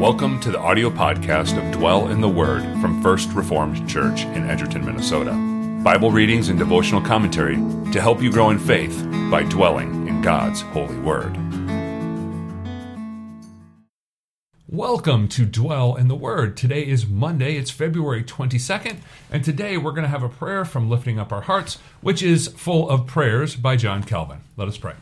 Welcome to the audio podcast of Dwell in the Word from First Reformed Church in Edgerton, Minnesota. Bible readings and devotional commentary to help you grow in faith by dwelling in God's holy word. Welcome to Dwell in the Word. Today is Monday, it's February 22nd, and today we're going to have a prayer from Lifting Up Our Hearts, which is full of prayers by John Calvin. Let us pray.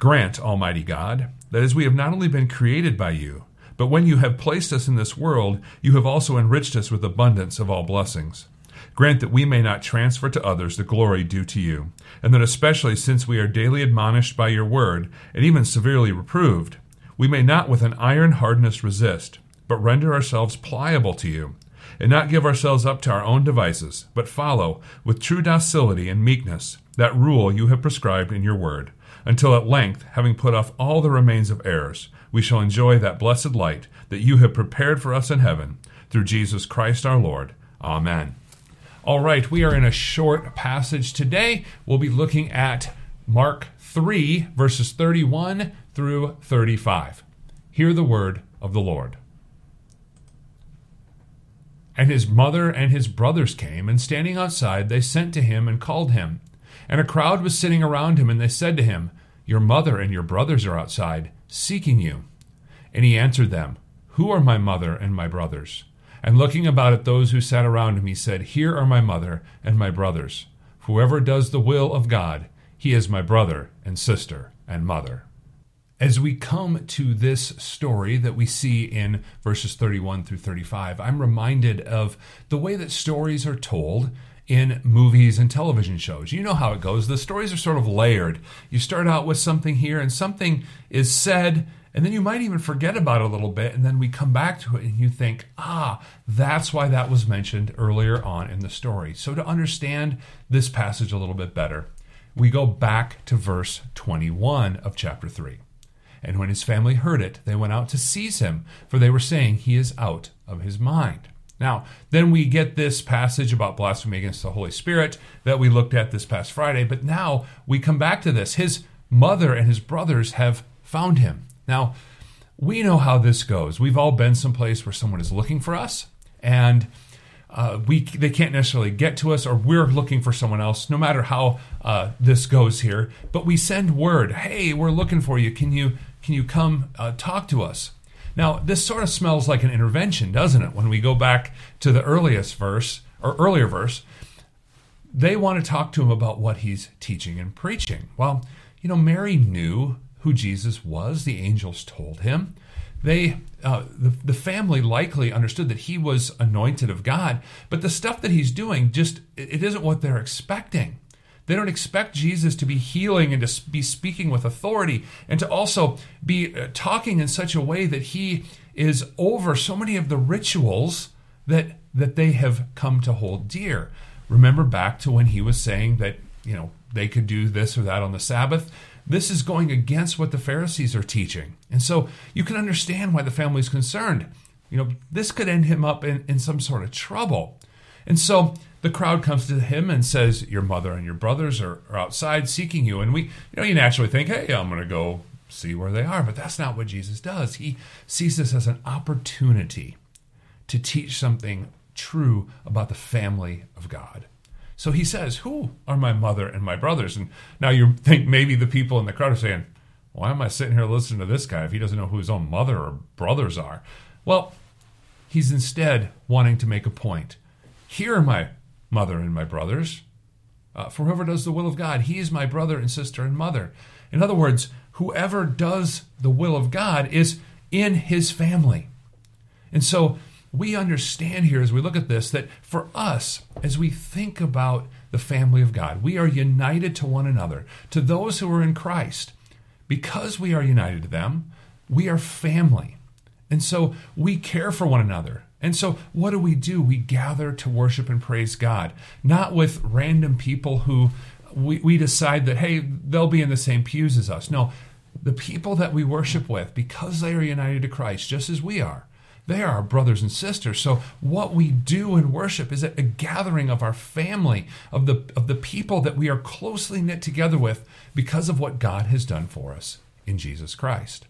Grant, Almighty God, that as we have not only been created by you, but when you have placed us in this world, you have also enriched us with abundance of all blessings. Grant that we may not transfer to others the glory due to you, and that especially since we are daily admonished by your word, and even severely reproved, we may not with an iron hardness resist, but render ourselves pliable to you, and not give ourselves up to our own devices, but follow, with true docility and meekness, that rule you have prescribed in your word until at length, having put off all the remains of errors, we shall enjoy that blessed light that you have prepared for us in heaven, through Jesus Christ our Lord. Amen. All right, we are in a short passage today. We'll be looking at Mark 3, verses 31 through 35. Hear the word of the Lord. And his mother and his brothers came, and standing outside, they sent to him and called him. And a crowd was sitting around him, and they said to him, Your mother and your brothers are outside, seeking you. And he answered them, Who are my mother and my brothers? And looking about at those who sat around him, he said, Here are my mother and my brothers. Whoever does the will of God, he is my brother and sister and mother. As we come to this story that we see in verses 31 through 35, I'm reminded of the way that stories are told in movies and television shows. You know how it goes. The stories are sort of layered. You start out with something here, and something is said, and then you might even forget about it a little bit, and then we come back to it, and you think, ah, that's why that was mentioned earlier on in the story. So, to understand this passage a little bit better, we go back to verse 21 of chapter 3. And when his family heard it, they went out to seize him, for they were saying, He is out of his mind. Now, then we get this passage about blasphemy against the Holy Spirit that we looked at this past Friday, but now we come back to this. His mother and his brothers have found him. Now, we know how this goes. We've all been someplace where someone is looking for us, and uh, we they can't necessarily get to us, or we're looking for someone else. No matter how uh, this goes here, but we send word, "Hey, we're looking for you. Can you can you come uh, talk to us?" Now, this sort of smells like an intervention, doesn't it? When we go back to the earliest verse, or earlier verse, they want to talk to him about what he's teaching and preaching. Well, you know, Mary knew who Jesus was, the angels told him. They, uh, the, the family likely understood that he was anointed of God, but the stuff that he's doing just, it isn't what they're expecting. They don't expect Jesus to be healing and to be speaking with authority and to also be uh, talking in such a way that he is over so many of the rituals that that they have come to hold dear. Remember back to when he was saying that, you know, they could do this or that on the Sabbath. This is going against what the Pharisees are teaching. And so you can understand why the family is concerned. You know, this could end him up in, in some sort of trouble. And so the crowd comes to him and says, Your mother and your brothers are, are outside seeking you. And we, you know, you naturally think, Hey, I'm going to go see where they are. But that's not what Jesus does. He sees this as an opportunity to teach something true about the family of God. So he says, Who are my mother and my brothers? And now you think maybe the people in the crowd are saying, Why am I sitting here listening to this guy if he doesn't know who his own mother or brothers are? Well, he's instead wanting to make a point. Here are my mother and my brothers. Uh, for whoever does the will of God, he is my brother and sister and mother. In other words, whoever does the will of God is in his family. And so we understand here as we look at this that for us, as we think about the family of God, we are united to one another, to those who are in Christ. Because we are united to them, we are family. And so we care for one another. And so, what do we do? We gather to worship and praise God, not with random people who we, we decide that, hey, they'll be in the same pews as us. No, the people that we worship with, because they are united to Christ, just as we are, they are our brothers and sisters. So, what we do in worship is a gathering of our family, of the, of the people that we are closely knit together with because of what God has done for us in Jesus Christ.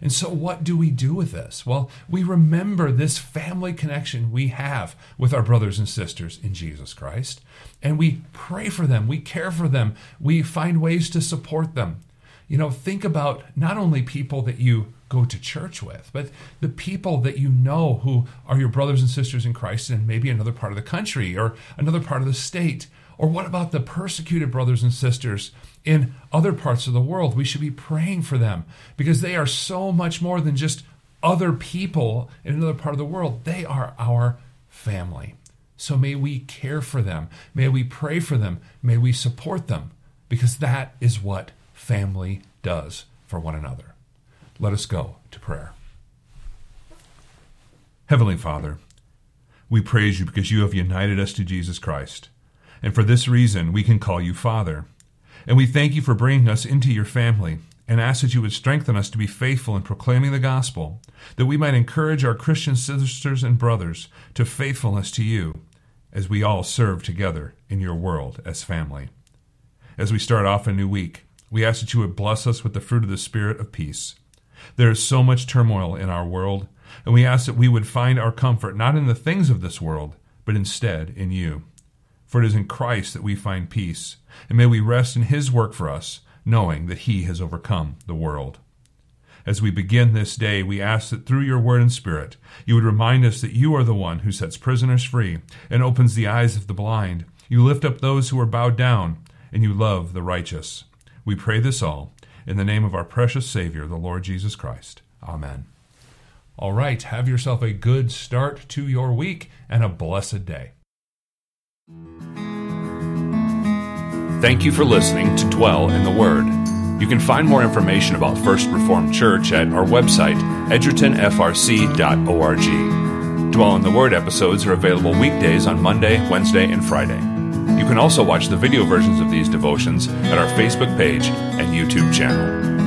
And so, what do we do with this? Well, we remember this family connection we have with our brothers and sisters in Jesus Christ, and we pray for them, we care for them, we find ways to support them. You know, think about not only people that you go to church with, but the people that you know who are your brothers and sisters in Christ in maybe another part of the country or another part of the state. Or what about the persecuted brothers and sisters in other parts of the world? We should be praying for them because they are so much more than just other people in another part of the world. They are our family. So may we care for them. May we pray for them. May we support them because that is what family does for one another. Let us go to prayer. Heavenly Father, we praise you because you have united us to Jesus Christ. And for this reason, we can call you Father. And we thank you for bringing us into your family and ask that you would strengthen us to be faithful in proclaiming the gospel, that we might encourage our Christian sisters and brothers to faithfulness to you as we all serve together in your world as family. As we start off a new week, we ask that you would bless us with the fruit of the Spirit of peace. There is so much turmoil in our world, and we ask that we would find our comfort not in the things of this world, but instead in you. For it is in Christ that we find peace, and may we rest in his work for us, knowing that he has overcome the world. As we begin this day, we ask that through your word and spirit, you would remind us that you are the one who sets prisoners free and opens the eyes of the blind. You lift up those who are bowed down, and you love the righteous. We pray this all in the name of our precious Savior, the Lord Jesus Christ. Amen. All right, have yourself a good start to your week and a blessed day. Thank you for listening to Dwell in the Word. You can find more information about First Reformed Church at our website, edgertonfrc.org. Dwell in the Word episodes are available weekdays on Monday, Wednesday, and Friday. You can also watch the video versions of these devotions at our Facebook page and YouTube channel.